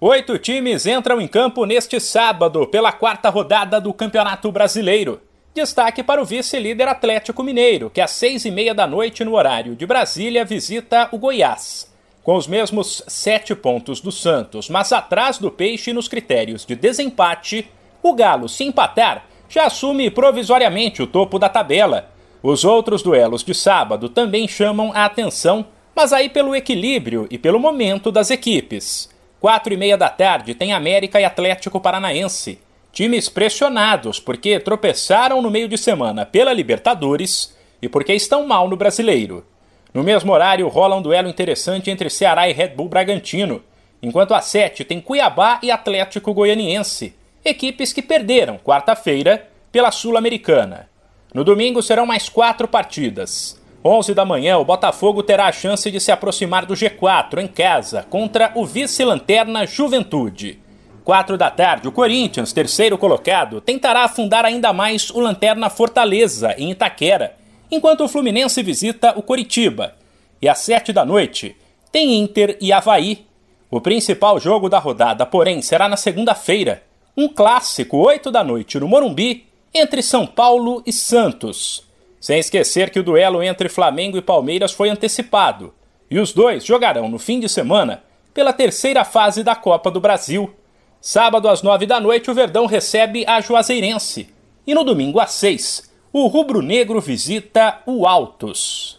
Oito times entram em campo neste sábado pela quarta rodada do Campeonato Brasileiro. Destaque para o vice-líder Atlético Mineiro, que às seis e meia da noite, no horário de Brasília, visita o Goiás. Com os mesmos sete pontos do Santos, mas atrás do Peixe nos critérios de desempate, o Galo, se empatar, já assume provisoriamente o topo da tabela. Os outros duelos de sábado também chamam a atenção, mas aí pelo equilíbrio e pelo momento das equipes. Quatro e meia da tarde tem América e Atlético Paranaense. Times pressionados porque tropeçaram no meio de semana pela Libertadores e porque estão mal no Brasileiro. No mesmo horário rola um duelo interessante entre Ceará e Red Bull Bragantino, enquanto às sete tem Cuiabá e Atlético Goianiense, equipes que perderam quarta-feira pela Sul-Americana. No domingo serão mais quatro partidas. 11 da manhã, o Botafogo terá a chance de se aproximar do G4 em casa contra o vice-lanterna Juventude. 4 da tarde, o Corinthians, terceiro colocado, tentará afundar ainda mais o Lanterna Fortaleza em Itaquera, enquanto o Fluminense visita o Coritiba. E às 7 da noite, tem Inter e Havaí. O principal jogo da rodada, porém, será na segunda-feira, um clássico, 8 da noite, no Morumbi, entre São Paulo e Santos. Sem esquecer que o duelo entre Flamengo e Palmeiras foi antecipado, e os dois jogarão no fim de semana pela terceira fase da Copa do Brasil. Sábado às nove da noite, o Verdão recebe a Juazeirense, e no domingo às seis, o rubro-negro visita o Altos.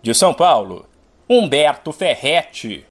De São Paulo, Humberto Ferretti.